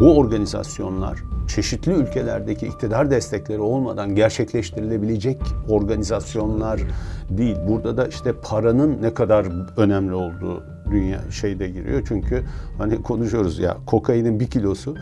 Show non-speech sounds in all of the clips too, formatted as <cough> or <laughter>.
Bu organizasyonlar çeşitli ülkelerdeki iktidar destekleri olmadan gerçekleştirilebilecek organizasyonlar değil. Burada da işte paranın ne kadar önemli olduğu dünya şeyde giriyor. Çünkü hani konuşuyoruz ya kokainin bir kilosu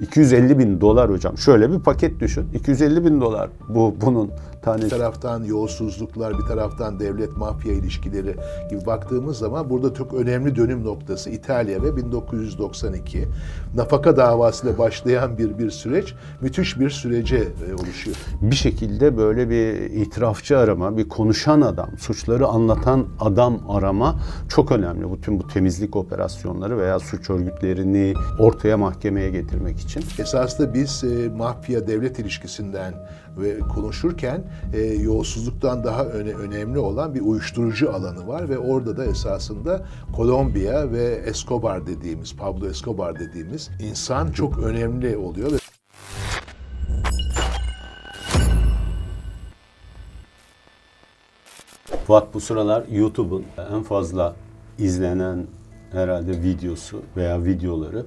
250 bin dolar hocam. Şöyle bir paket düşün. 250 bin dolar bu bunun tanesi. Bir taraftan yolsuzluklar, bir taraftan devlet mafya ilişkileri gibi baktığımız zaman burada çok önemli dönüm noktası İtalya ve 1992 nafaka davasıyla başlayan bir bir süreç müthiş bir sürece e, oluşuyor. Bir şekilde böyle bir itirafçı arama, bir konuşan adam, suçları anlatan adam arama çok önemli. Bütün bu temizlik operasyonları veya suç örgütlerini ortaya mahkemeye getirmek için. Esasında biz e, mafya devlet ilişkisinden ve konuşurken e, yolsuzluktan daha öne, önemli olan bir uyuşturucu alanı var ve orada da esasında Kolombiya ve Escobar dediğimiz, Pablo Escobar dediğimiz insan çok önemli oluyor. Fuat bu sıralar YouTube'un en fazla izlenen herhalde videosu veya videoları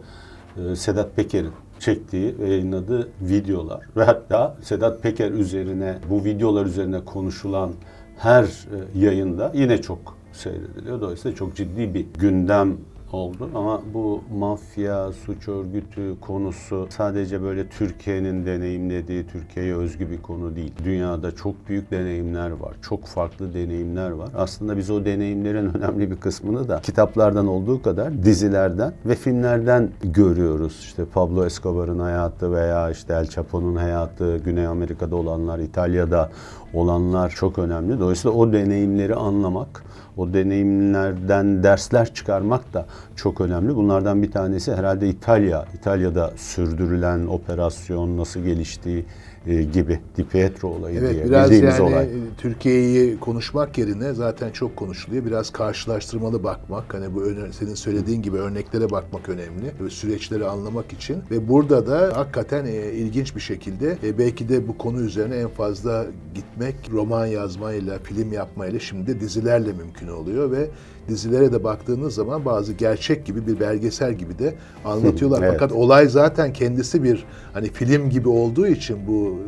e, Sedat Peker'in çektiği ve yayınladığı videolar ve hatta Sedat Peker üzerine bu videolar üzerine konuşulan her e, yayında yine çok seyrediliyor. Dolayısıyla çok ciddi bir gündem oldu ama bu mafya, suç örgütü konusu sadece böyle Türkiye'nin deneyimlediği, Türkiye'ye özgü bir konu değil. Dünyada çok büyük deneyimler var, çok farklı deneyimler var. Aslında biz o deneyimlerin <laughs> önemli bir kısmını da kitaplardan olduğu kadar dizilerden ve filmlerden görüyoruz. İşte Pablo Escobar'ın hayatı veya işte El Chapo'nun hayatı, Güney Amerika'da olanlar, İtalya'da olanlar çok önemli. Dolayısıyla o deneyimleri anlamak, o deneyimlerden dersler çıkarmak da çok önemli. Bunlardan bir tanesi herhalde İtalya. İtalya'da sürdürülen operasyon nasıl geliştiği e, gibi Di Pietro olayı evet, diye biraz bildiğimiz yani olay. Türkiye'yi konuşmak yerine zaten çok konuşuluyor. Biraz karşılaştırmalı bakmak, hani bu senin söylediğin gibi örneklere bakmak önemli. Süreçleri anlamak için ve burada da hakikaten e, ilginç bir şekilde e, belki de bu konu üzerine en fazla gitmek roman yazmayla, film yapmayla şimdi de dizilerle mümkün oluyor ve dizilere de baktığınız zaman bazı gerçek gibi bir belgesel gibi de anlatıyorlar. Evet. Fakat olay zaten kendisi bir hani film gibi olduğu için bu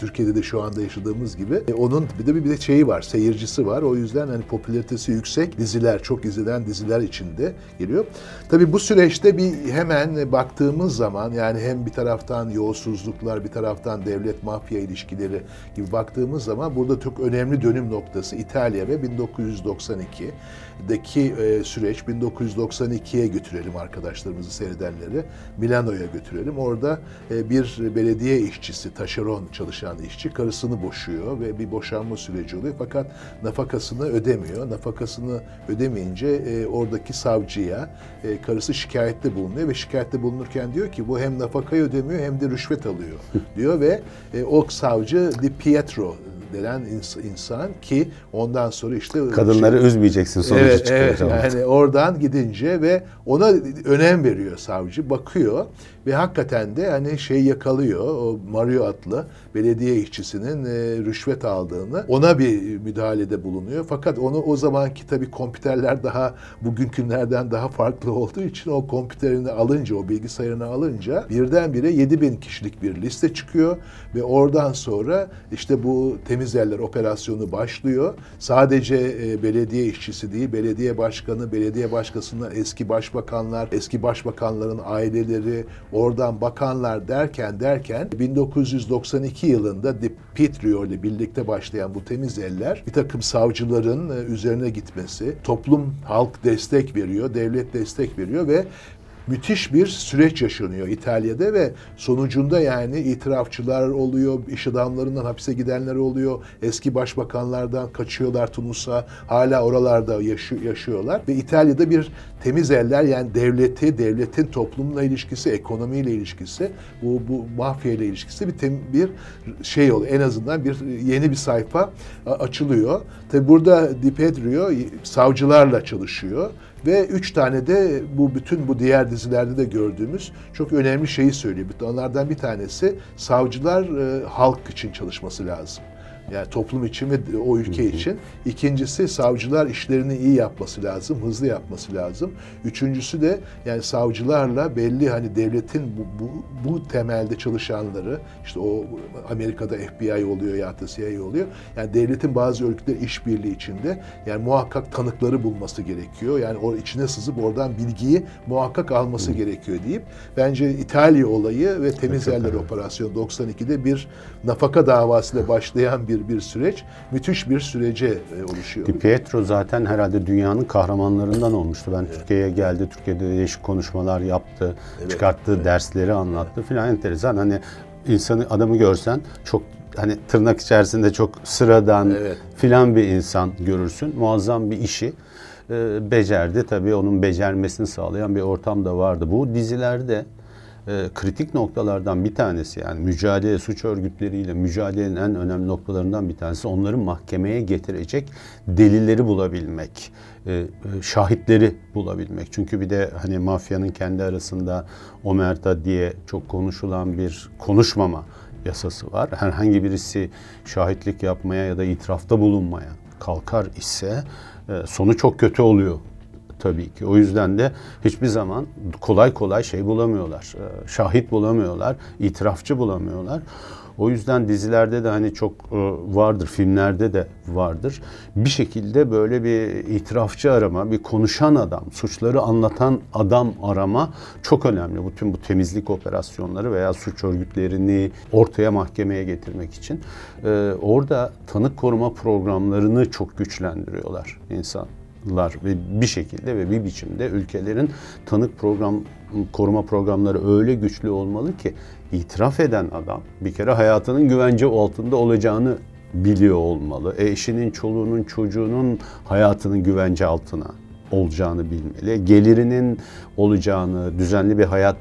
Türkiye'de de şu anda yaşadığımız gibi e, onun bir de bir de şeyi var, seyircisi var. O yüzden hani popülaritesi yüksek diziler, çok izlenen diziler içinde geliyor. Tabii bu süreçte bir hemen baktığımız zaman yani hem bir taraftan yolsuzluklar, bir taraftan devlet mafya ilişkileri gibi baktığımız zaman burada çok önemli dönüm noktası İtalya ve 1992 deki e, süreç 1992'ye götürelim arkadaşlarımızı seyredenleri. Milano'ya götürelim. Orada e, bir belediye işçisi, taşeron çalışan işçi karısını boşuyor ve bir boşanma süreci oluyor. Fakat nafakasını ödemiyor. Nafakasını ödemeyince e, oradaki savcıya e, karısı şikayette bulunuyor ve şikayette bulunurken diyor ki bu hem nafakayı ödemiyor hem de rüşvet alıyor <laughs> diyor ve e, o savcı Di Pietro denen ins- insan ki ondan sonra işte Kadınları üzmeyeceksin sonucu evet, çıkıyor. evet, yani oradan gidince ve ona önem veriyor savcı, bakıyor ve hakikaten de hani şey yakalıyor o Mario adlı belediye işçisinin e, rüşvet aldığını ona bir müdahalede bulunuyor. Fakat onu o zamanki tabii kompüterler daha bugünkülerden daha farklı olduğu için o kompüterini alınca o bilgisayarını alınca birdenbire 7000 kişilik bir liste çıkıyor ve oradan sonra işte bu temiz yerler operasyonu başlıyor. Sadece e, belediye işçisi değil, belediye başkanı, belediye başkasından eski başbakanlar, eski başbakanların aileleri, oradan bakanlar derken derken 1992 yılında Di Pietro ile birlikte başlayan bu temiz eller bir takım savcıların e, üzerine gitmesi, toplum, halk destek veriyor, devlet destek veriyor ve müthiş bir süreç yaşanıyor İtalya'da ve sonucunda yani itirafçılar oluyor, iş adamlarından hapise gidenler oluyor, eski başbakanlardan kaçıyorlar Tunus'a, hala oralarda yaşı- yaşıyorlar ve İtalya'da bir temiz eller yani devleti, devletin toplumla ilişkisi, ekonomiyle ilişkisi, bu, bu mafya ile ilişkisi bir, tem- bir şey oluyor. En azından bir yeni bir sayfa açılıyor. Tabi burada Di Pedro savcılarla çalışıyor. Ve üç tane de bu bütün bu diğer dizilerde de gördüğümüz çok önemli şeyi söylüyor. Onlardan bir tanesi savcılar e, halk için çalışması lazım. Yani toplum için ve o ülke için. İkincisi savcılar işlerini iyi yapması lazım, hızlı yapması lazım. Üçüncüsü de yani savcılarla belli hani devletin bu, bu, bu temelde çalışanları işte o Amerika'da FBI oluyor ya da CIA oluyor. Yani devletin bazı örgütler işbirliği içinde yani muhakkak tanıkları bulması gerekiyor. Yani o içine sızıp oradan bilgiyi muhakkak alması gerekiyor deyip bence İtalya olayı ve Temiz Yerler Operasyonu 92'de bir nafaka davasıyla başlayan bir bir süreç müthiş bir sürece e, oluşuyor. Di Pietro zaten herhalde dünyanın kahramanlarından olmuştu. Ben Türkiye'ye geldi, Türkiye'de değişik konuşmalar yaptı, çıkarttığı dersleri anlattı filan enteresan. Hani insanı adamı görsen çok hani tırnak içerisinde çok sıradan Evet. filan bir insan görürsün. Muazzam bir işi e, becerdi. Tabii onun becermesini sağlayan bir ortam da vardı. Bu dizilerde e, kritik noktalardan bir tanesi yani mücadele suç örgütleriyle mücadelenin en önemli noktalarından bir tanesi onları mahkemeye getirecek delilleri bulabilmek, e, e, şahitleri bulabilmek. Çünkü bir de hani mafyanın kendi arasında omerta diye çok konuşulan bir konuşmama yasası var. Herhangi birisi şahitlik yapmaya ya da itirafta bulunmaya kalkar ise e, sonu çok kötü oluyor tabii ki. O yüzden de hiçbir zaman kolay kolay şey bulamıyorlar. e, Şahit bulamıyorlar, itirafçı bulamıyorlar. O yüzden dizilerde de hani çok e, vardır, filmlerde de vardır. Bir şekilde böyle bir itirafçı arama, bir konuşan adam, suçları anlatan adam arama çok önemli. Bütün bu temizlik operasyonları veya suç örgütlerini ortaya mahkemeye getirmek için. E, Orada tanık koruma programlarını çok güçlendiriyorlar insan lar ve bir şekilde ve bir biçimde ülkelerin tanık program koruma programları öyle güçlü olmalı ki itiraf eden adam bir kere hayatının güvence altında olacağını biliyor olmalı. E, eşinin, çoluğunun, çocuğunun hayatının güvence altına olacağını bilmeli. Gelirinin olacağını, düzenli bir hayat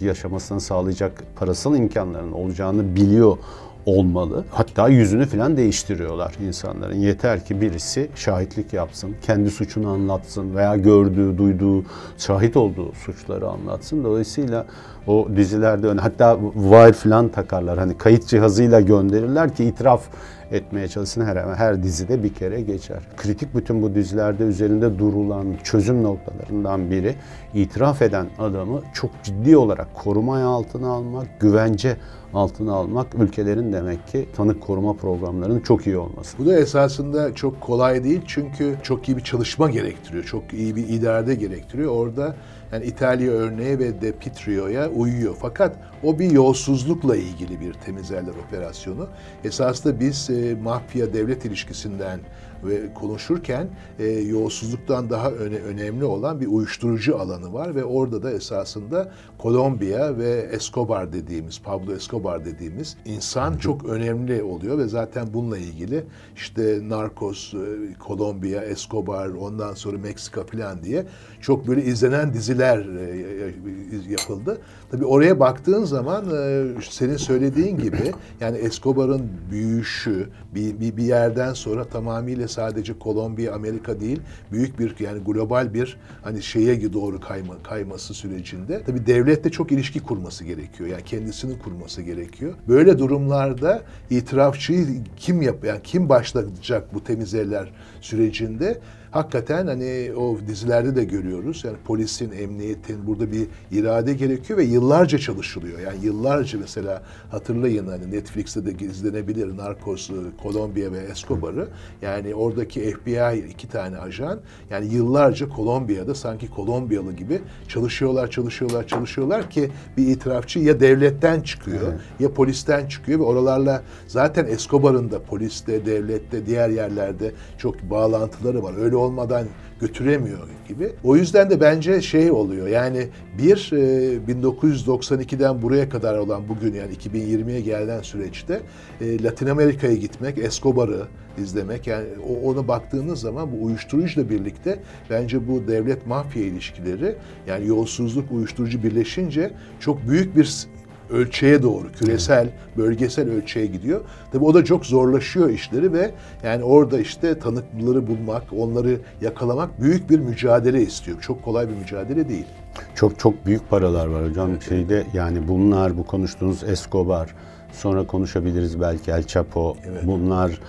yaşamasını sağlayacak parasal imkanlarının olacağını biliyor olmalı. Hatta yüzünü falan değiştiriyorlar insanların. Yeter ki birisi şahitlik yapsın, kendi suçunu anlatsın veya gördüğü, duyduğu, şahit olduğu suçları anlatsın. Dolayısıyla o dizilerde öyle- hatta wire falan takarlar. Hani kayıt cihazıyla gönderirler ki itiraf etmeye çalışsın her her dizide bir kere geçer. Kritik bütün bu dizilerde üzerinde durulan çözüm noktalarından biri itiraf eden adamı çok ciddi olarak korumaya altına almak, güvence altına almak ülkelerin demek ki tanık koruma programlarının çok iyi olması. Bu da esasında çok kolay değil çünkü çok iyi bir çalışma gerektiriyor. Çok iyi bir idarede gerektiriyor. Orada yani İtalya örneği ve De Pitrio'ya uyuyor. Fakat o bir yolsuzlukla ilgili bir temizlerler operasyonu. Esasında biz e, mafya devlet ilişkisinden ve konuşurken e, yolsuzluktan daha öne, önemli olan bir uyuşturucu alanı var ve orada da esasında Kolombiya ve Escobar dediğimiz, Pablo Escobar dediğimiz insan çok önemli oluyor ve zaten bununla ilgili işte Narcos, e, Kolombiya, Escobar, ondan sonra Meksika falan diye çok böyle izlenen diziler e, yapıldı. Tabii oraya baktığın zaman e, senin söylediğin gibi yani Escobar'ın büyüyüşü bir, bir, bir yerden sonra tamamıyla sadece Kolombiya, Amerika değil büyük bir yani global bir hani şeye doğru kayma, kayması sürecinde tabii devletle çok ilişki kurması gerekiyor. Yani kendisini kurması gerekiyor. Böyle durumlarda itirafçıyı kim yap yani kim başlatacak bu temiz eller sürecinde hakikaten hani o dizilerde de görüyoruz. Yani polisin, emniyetin burada bir irade gerekiyor ve yıllarca çalışılıyor. Yani yıllarca mesela hatırlayın hani Netflix'te de izlenebilir Narcos, Kolombiya ve Escobar'ı. Yani oradaki FBI iki tane ajan yani yıllarca Kolombiya'da sanki Kolombiyalı gibi çalışıyorlar, çalışıyorlar, çalışıyorlar ki bir itirafçı ya devletten çıkıyor ya polisten çıkıyor ve oralarla zaten Escobar'ın da poliste, devlette, diğer yerlerde çok bağlantıları var. Öyle olmadan götüremiyor gibi. O yüzden de bence şey oluyor yani bir e, 1992'den buraya kadar olan bugün yani 2020'ye gelen süreçte e, Latin Amerika'ya gitmek, Escobar'ı izlemek yani ona baktığınız zaman bu uyuşturucuyla birlikte bence bu devlet mafya ilişkileri yani yolsuzluk uyuşturucu birleşince çok büyük bir ölçeğe doğru, küresel, bölgesel ölçeğe gidiyor. Tabii o da çok zorlaşıyor işleri ve yani orada işte tanıkları bulmak, onları yakalamak büyük bir mücadele istiyor. Çok kolay bir mücadele değil. Çok çok büyük paralar var hocam. Şeyde yani bunlar bu konuştuğunuz Escobar, sonra konuşabiliriz belki El Chapo. Bunlar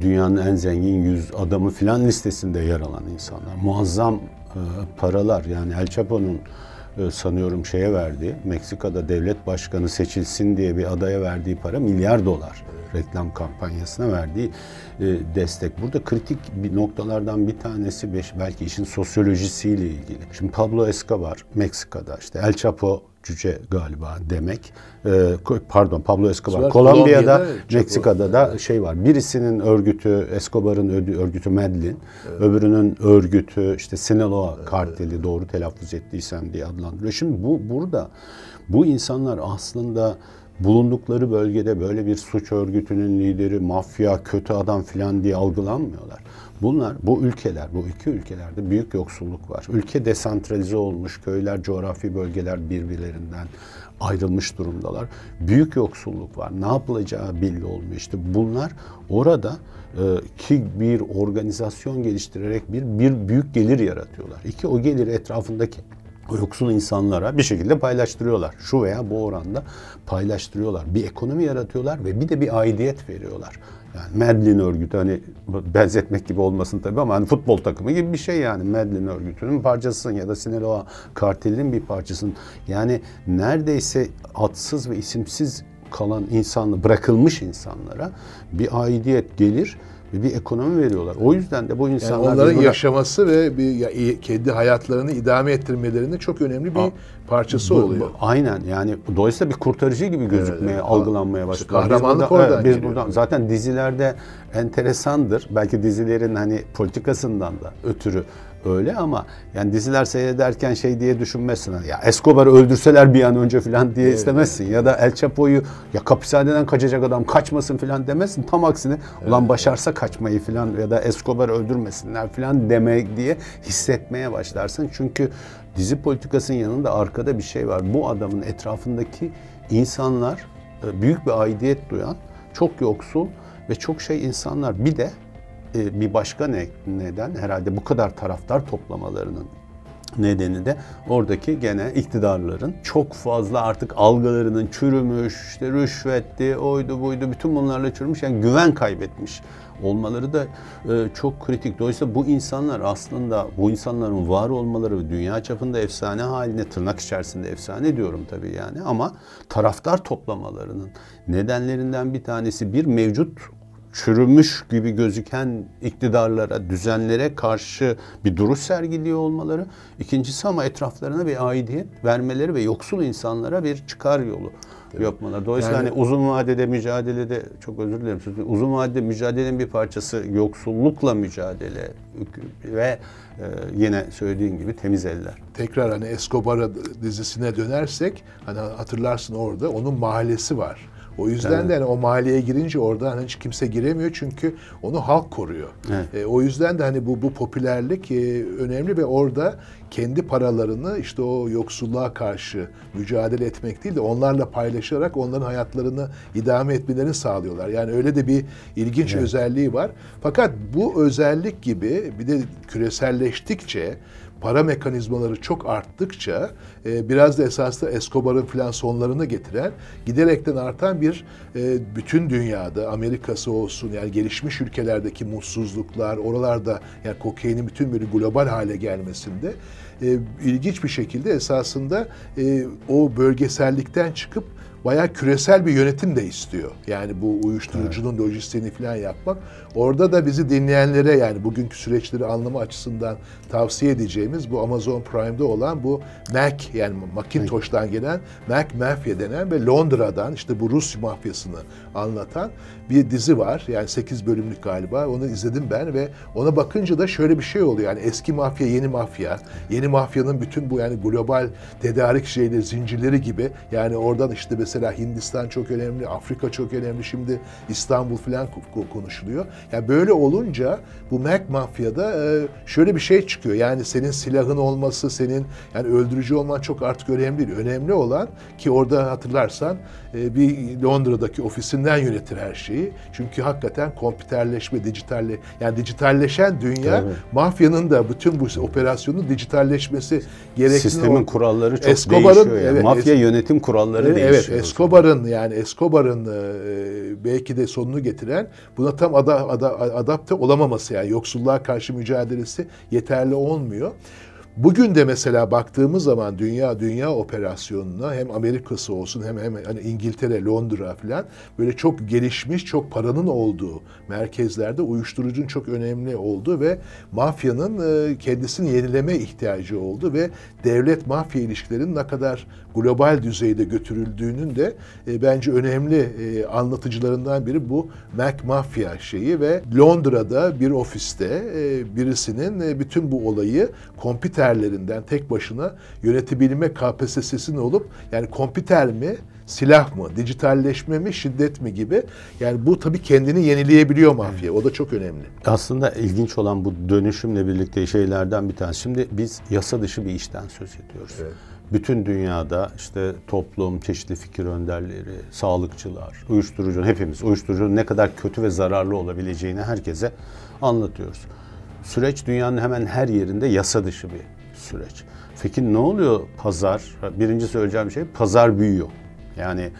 dünyanın en zengin 100 adamı filan listesinde yer alan insanlar. Muazzam e, paralar yani El Chapo'nun sanıyorum şeye verdiği, Meksika'da devlet başkanı seçilsin diye bir adaya verdiği para milyar dolar. Reklam kampanyasına verdiği e, destek. Burada kritik bir noktalardan bir tanesi belki işin sosyolojisiyle ilgili. Şimdi Pablo Escobar Meksika'da işte El Chapo cüce galiba demek. E, ko- pardon Pablo Escobar Sonra Kolombiya'da, Kolombiya'da. Meksika'da da şey var. Birisinin örgütü Escobar'ın örgütü Medellin, öbürünün örgütü işte Sinaloa karteli doğru telaffuz ettiysem diye adlandırıyor. Şimdi bu burada bu insanlar aslında bulundukları bölgede böyle bir suç örgütünün lideri, mafya, kötü adam filan diye algılanmıyorlar. Bunlar, bu ülkeler, bu iki ülkelerde büyük yoksulluk var. Ülke desantralize olmuş, köyler, coğrafi bölgeler birbirlerinden ayrılmış durumdalar. Büyük yoksulluk var. Ne yapılacağı belli olmuyor. İşte bunlar orada e, ki bir organizasyon geliştirerek bir, bir büyük gelir yaratıyorlar. İki, o geliri etrafındaki yoksul insanlara bir şekilde paylaştırıyorlar. Şu veya bu oranda paylaştırıyorlar. Bir ekonomi yaratıyorlar ve bir de bir aidiyet veriyorlar. Yani Medlin örgütü hani benzetmek gibi olmasın tabii ama hani futbol takımı gibi bir şey yani Medlin örgütünün parçasısın ya da Sinaloa kartelinin bir parçasın. Yani neredeyse adsız ve isimsiz kalan insanlı bırakılmış insanlara bir aidiyet gelir ve bir ekonomi veriyorlar. O yüzden de bu Yani insanlar onların biz buna- yaşaması ve bir ya- kendi hayatlarını idame ettirmelerinin çok önemli bir Aa, parçası Bu- oluyor. bu- aynen yani dolayısıyla bir kurtarıcı gibi gözükmeye, evet. algılanmaya başladı. kahramanlık biz buradan, oradan evet, biz buradan zaten dizilerde enteresandır. Belki dizilerin hani politikasından da ötürü öyle ama yani diziler seyrederken şey diye düşünmezsin. hani, Ya Escobar'ı öldürseler bir an önce falan diye istemezsin. Ya da El Chapo'yu ya hapishaneden kaçacak adam kaçmasın falan demezsin. Tam aksine ulan başarsa kaçmayı falan ya da Escobar'ı öldürmesinler falan demek diye hissetmeye başlarsın. Çünkü dizi politikasının yanında arkada bir şey var. Bu adamın etrafındaki insanlar e, büyük bir aidiyet duyan, çok yoksul ve çok şey insanlar. Bir de e, bir başka ne, neden herhalde bu kadar taraftar toplamalarının nedeni de oradaki gene iktidarların çok fazla artık algılarının çürümüş, işte rüşvetti, oydu buydu bütün bunlarla çürümüş yani güven kaybetmiş olmaları da e, çok kritik. Dolayısıyla bu insanlar aslında bu insanların var olmaları ve dünya çapında efsane haline tırnak içerisinde efsane diyorum tabii yani ama taraftar toplamalarının nedenlerinden bir tanesi bir mevcut çürümüş gibi gözüken iktidarlara, düzenlere karşı bir duruş sergiliyor olmaları. İkincisi ama etraflarına bir aidiyet vermeleri ve yoksul insanlara bir çıkar yolu yapmaları. Dolayısıyla Yani- hani uzun vadede mücadelede çok özür dilerim uzun vadede mücadelenin bir parçası yoksullukla mücadele ve e, yine söylediğin gibi temiz eller. tekrar hani Escobar dizisine dönersek hani hatırlarsın orada onun mahallesi var. O yüzden Evet. de hani o mahalleye girince orada hani hiç kimse giremiyor çünkü onu halk koruyor. Evet. E, o yüzden de hani bu bu popülerlik e, önemli ve orada kendi paralarını işte o yoksulluğa karşı mücadele etmek değil de onlarla paylaşarak onların hayatlarını idame etmelerini sağlıyorlar. Yani öyle de bir ilginç özelliği var. Fakat bu özellik gibi bir de küreselleştikçe para mekanizmaları çok arttıkça e, biraz da esasında Escobar'ın filan sonlarını getiren giderekten artan bir e, bütün dünyada Amerika'sı olsun yani gelişmiş ülkelerdeki mutsuzluklar oralarda yani kokainin bütün bir global hale gelmesinde e, ilginç bir şekilde esasında e, o bölgesellikten çıkıp bayağı küresel bir yönetim de istiyor. Yani bu uyuşturucunun lojistiğini falan yapmak. Orada da bizi dinleyenlere yani bugünkü süreçleri anlama açısından tavsiye edeceğimiz bu Amazon Prime'da olan bu Mac yani Macintosh'tan gelen Mac Mafia denen ve Londra'dan işte bu Rus mafyasını anlatan bir dizi var. Yani 8 bölümlük galiba. Onu izledim ben ve ona bakınca da şöyle bir şey oluyor. Yani eski mafya, yeni mafya. Yeni mafyanın bütün bu yani global tedarik şeyleri, zincirleri gibi. Yani oradan işte mesela mesela Hindistan çok önemli, Afrika çok önemli. Şimdi İstanbul falan konuşuluyor. Yani böyle olunca bu Mac mafyada e, şöyle bir şey çıkıyor. Yani senin silahın olması, senin yani öldürücü olman çok artık önemli değil. Önemli olan ki orada hatırlarsan e, bir Londra'daki ofisinden yönetir her şeyi. Çünkü hakikaten kompüterleşme, dijitalle yani dijitalleşen dünya Tabii. mafyanın da bütün bu operasyonun dijitalleşmesi gerekli. Sistemin kuralları çok Escobar'ın, değişiyor. Yani. Evet, Mafya es- yönetim kuralları evet, değişiyor. Evet, Escobar'ın yani Escobar'ın e, belki de sonunu getiren buna tam ada, ada, adapte olamaması yani yoksulluğa karşı mücadelesi yeterli olmuyor. Bugün de mesela baktığımız zaman dünya dünya operasyonuna hem Amerika'sı olsun hem hem hani İngiltere, Londra falan böyle çok gelişmiş, çok paranın olduğu merkezlerde uyuşturucunun çok önemli olduğu ve mafyanın e, kendisini yenileme ihtiyacı oldu ve devlet mafya ilişkilerinin ne kadar global düzeyde götürüldüğünün de e, bence önemli e, anlatıcılarından biri bu Mac Mafia şeyi ve Londra'da bir ofiste birisinin bütün bu olayı kompüter kompüterlerinden tek başına yönetebilme kapasitesinin olup yani kompüter mi, silah mı, dijitalleşme mi, şiddet mi gibi. Yani bu tabii kendini yenileyebiliyor mafya. O da çok önemli. Aslında ilginç olan bu dönüşümle birlikte şeylerden bir tanesi. Şimdi biz yasa dışı bir işten söz ediyoruz. Evet. Bütün dünyada işte toplum, çeşitli fikir önderleri, sağlıkçılar, uyuşturucu, hepimiz uyuşturucunun ne kadar kötü ve zararlı olabileceğini herkese anlatıyoruz. Süreç dünyanın hemen her yerinde yasa dışı bir süreç. Peki ne oluyor pazar? Birinci söyleyeceğim şey pazar büyüyor. Yani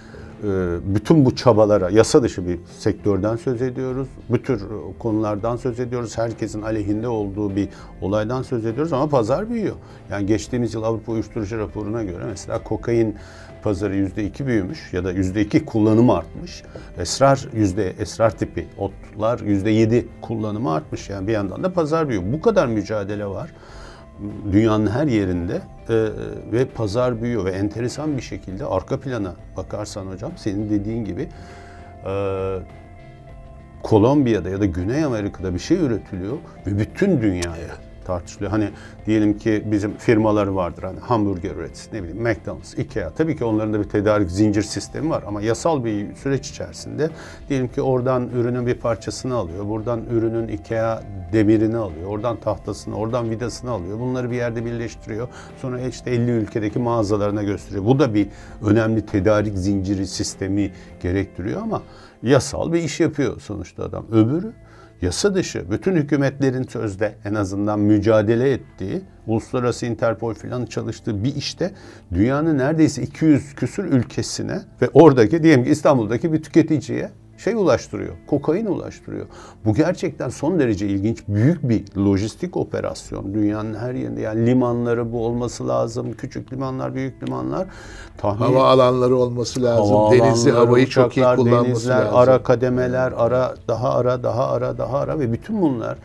bütün bu çabalara yasa dışı bir sektörden söz ediyoruz. Bu tür konulardan söz ediyoruz. Herkesin aleyhinde olduğu bir olaydan söz ediyoruz ama pazar büyüyor. Yani geçtiğimiz yıl Avrupa Uyuşturucu raporuna göre mesela kokain pazarı yüzde iki büyümüş ya da yüzde iki kullanımı artmış. Esrar yüzde esrar tipi otlar yüzde yedi kullanımı artmış. Yani bir yandan da pazar büyüyor. Bu kadar mücadele var dünyanın her yerinde e, ve pazar büyüyor ve enteresan bir şekilde arka plana bakarsan hocam senin dediğin gibi e, Kolombiya'da ya da Güney Amerika'da bir şey üretiliyor ve bütün dünyaya tartışılıyor. Hani diyelim ki bizim firmaları vardır hani hamburger üreticisi ne bileyim McDonald's, Ikea. Tabii ki onların da bir tedarik zincir sistemi var ama yasal bir süreç içerisinde diyelim ki oradan ürünün bir parçasını alıyor. Buradan ürünün Ikea demirini alıyor. Oradan tahtasını, oradan vidasını alıyor. Bunları bir yerde birleştiriyor. Sonra işte 50 ülkedeki mağazalarına gösteriyor. Bu da bir önemli tedarik zinciri sistemi gerektiriyor ama yasal bir iş yapıyor sonuçta adam. Öbürü yasa dışı. Bütün hükümetlerin sözde en azından mücadele ettiği uluslararası Interpol filan çalıştığı bir işte dünyanın neredeyse 200 küsür ülkesine ve oradaki diyelim ki İstanbul'daki bir tüketiciye şey ulaştırıyor, kokain ulaştırıyor. Bu gerçekten son derece ilginç, büyük bir lojistik operasyon. Dünyanın her yerinde yani limanları bu olması lazım. Küçük limanlar, büyük limanlar. Tahmin, hava alanları olması lazım. Hava Denizi, havayı çok iyi kullanması denizler, lazım. Ara kademeler, ara, daha ara, daha ara, daha ara ve bütün bunlar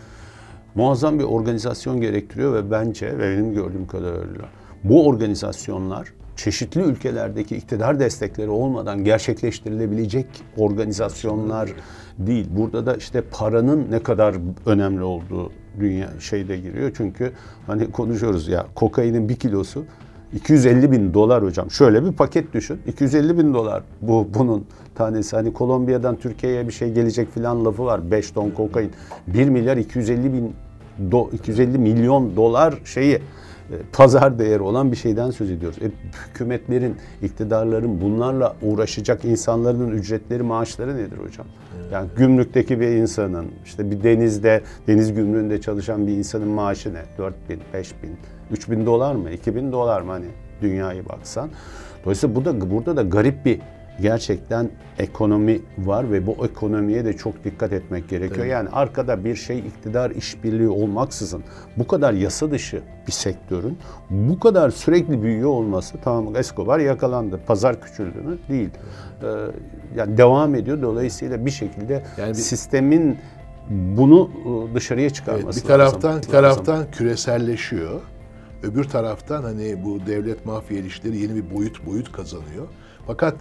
muazzam bir organizasyon gerektiriyor ve bence ve benim gördüğüm kadarıyla bu organizasyonlar çeşitli ülkelerdeki iktidar destekleri olmadan gerçekleştirilebilecek organizasyonlar değil. Burada da işte paranın ne kadar önemli olduğu dünya şeyde giriyor. Çünkü hani konuşuyoruz ya kokainin bir kilosu 250 bin dolar hocam. Şöyle bir paket düşün. 250 bin dolar bu bunun tanesi. Hani Kolombiya'dan Türkiye'ye bir şey gelecek filan lafı var. 5 ton kokain. 1 milyar 250 bin do, 250 milyon dolar şeyi pazar değeri olan bir şeyden söz ediyoruz. E, hükümetlerin, iktidarların bunlarla uğraşacak insanların ücretleri, maaşları nedir hocam? Yani gümrükteki bir insanın, işte bir denizde, deniz gümrüğünde çalışan bir insanın maaşı ne? 4 bin, 5 bin, 3 bin dolar mı? 2 bin dolar mı hani dünyayı baksan? Dolayısıyla bu da, burada da garip bir gerçekten ekonomi var ve bu ekonomiye de çok dikkat etmek gerekiyor. Evet. Yani arkada bir şey iktidar işbirliği olmaksızın bu kadar yasa dışı bir sektörün bu kadar sürekli büyüyor olması tamam Escobar yakalandı. Pazar küçüldü mü? Değil. Ee, yani devam ediyor. Dolayısıyla bir şekilde yani bir, sistemin bunu ıı, dışarıya çıkarması evet, bir taraftan lazım. bir taraftan küreselleşiyor. Öbür taraftan hani bu devlet mafya ilişkileri yeni bir boyut boyut kazanıyor. Fakat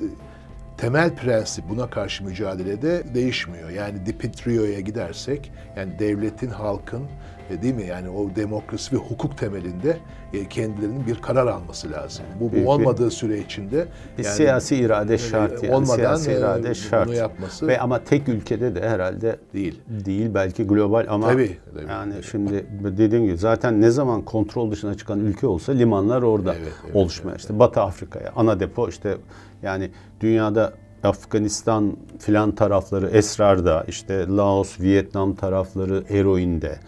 temel prensip buna karşı mücadelede değişmiyor. Yani Dipitrio'ya gidersek yani devletin, halkın e, değil mi? Yani o demokrasi ve hukuk temelinde e, kendilerinin bir karar alması lazım. Bu, bu olmadığı süre içinde Bir yani siyasi irade e, şart yani. olmadan siyasi irade bunu şart. yapması Ve ama tek ülkede de herhalde değil. değil belki global ama Tabii, tabii, yani tabii. şimdi dediğim gibi zaten ne zaman kontrol dışına çıkan ülke olsa limanlar orada Evet, evet, oluşmaya işte Batı Afrika'ya ana depo işte yani dünyada Afganistan filan tarafları esrarda işte Laos, Vietnam tarafları eroinde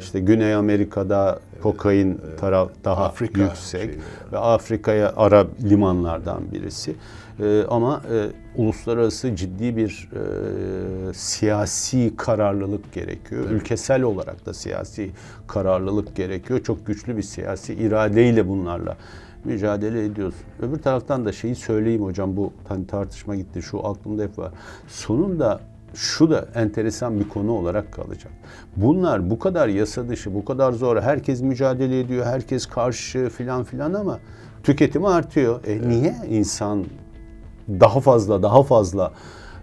işte Güney Amerika'da kokain taraf daha Afrika yüksek şeyleri ve Afrika'ya ara limanlardan birisi. Ee, ama e, uluslararası ciddi bir e, siyasi kararlılık gerekiyor. Ülkesel olarak da siyasi kararlılık gerekiyor. Çok güçlü bir siyasi iradeyle bunlarla mücadele ediyorsun. Öbür taraftan da şeyi söyleyeyim hocam bu hani tartışma gitti şu aklımda hep var. Sonunda şu da enteresan bir konu olarak kalacak. Bunlar bu kadar yasa dışı, bu kadar zor. Herkes mücadele ediyor, herkes karşı filan filan ama tüketimi artıyor. E niye insan daha fazla daha fazla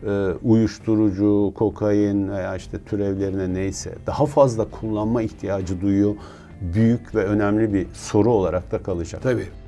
e, uyuşturucu, kokain veya işte türevlerine neyse daha fazla kullanma ihtiyacı duyuyor. Büyük ve önemli bir soru olarak da kalacak. Tabii.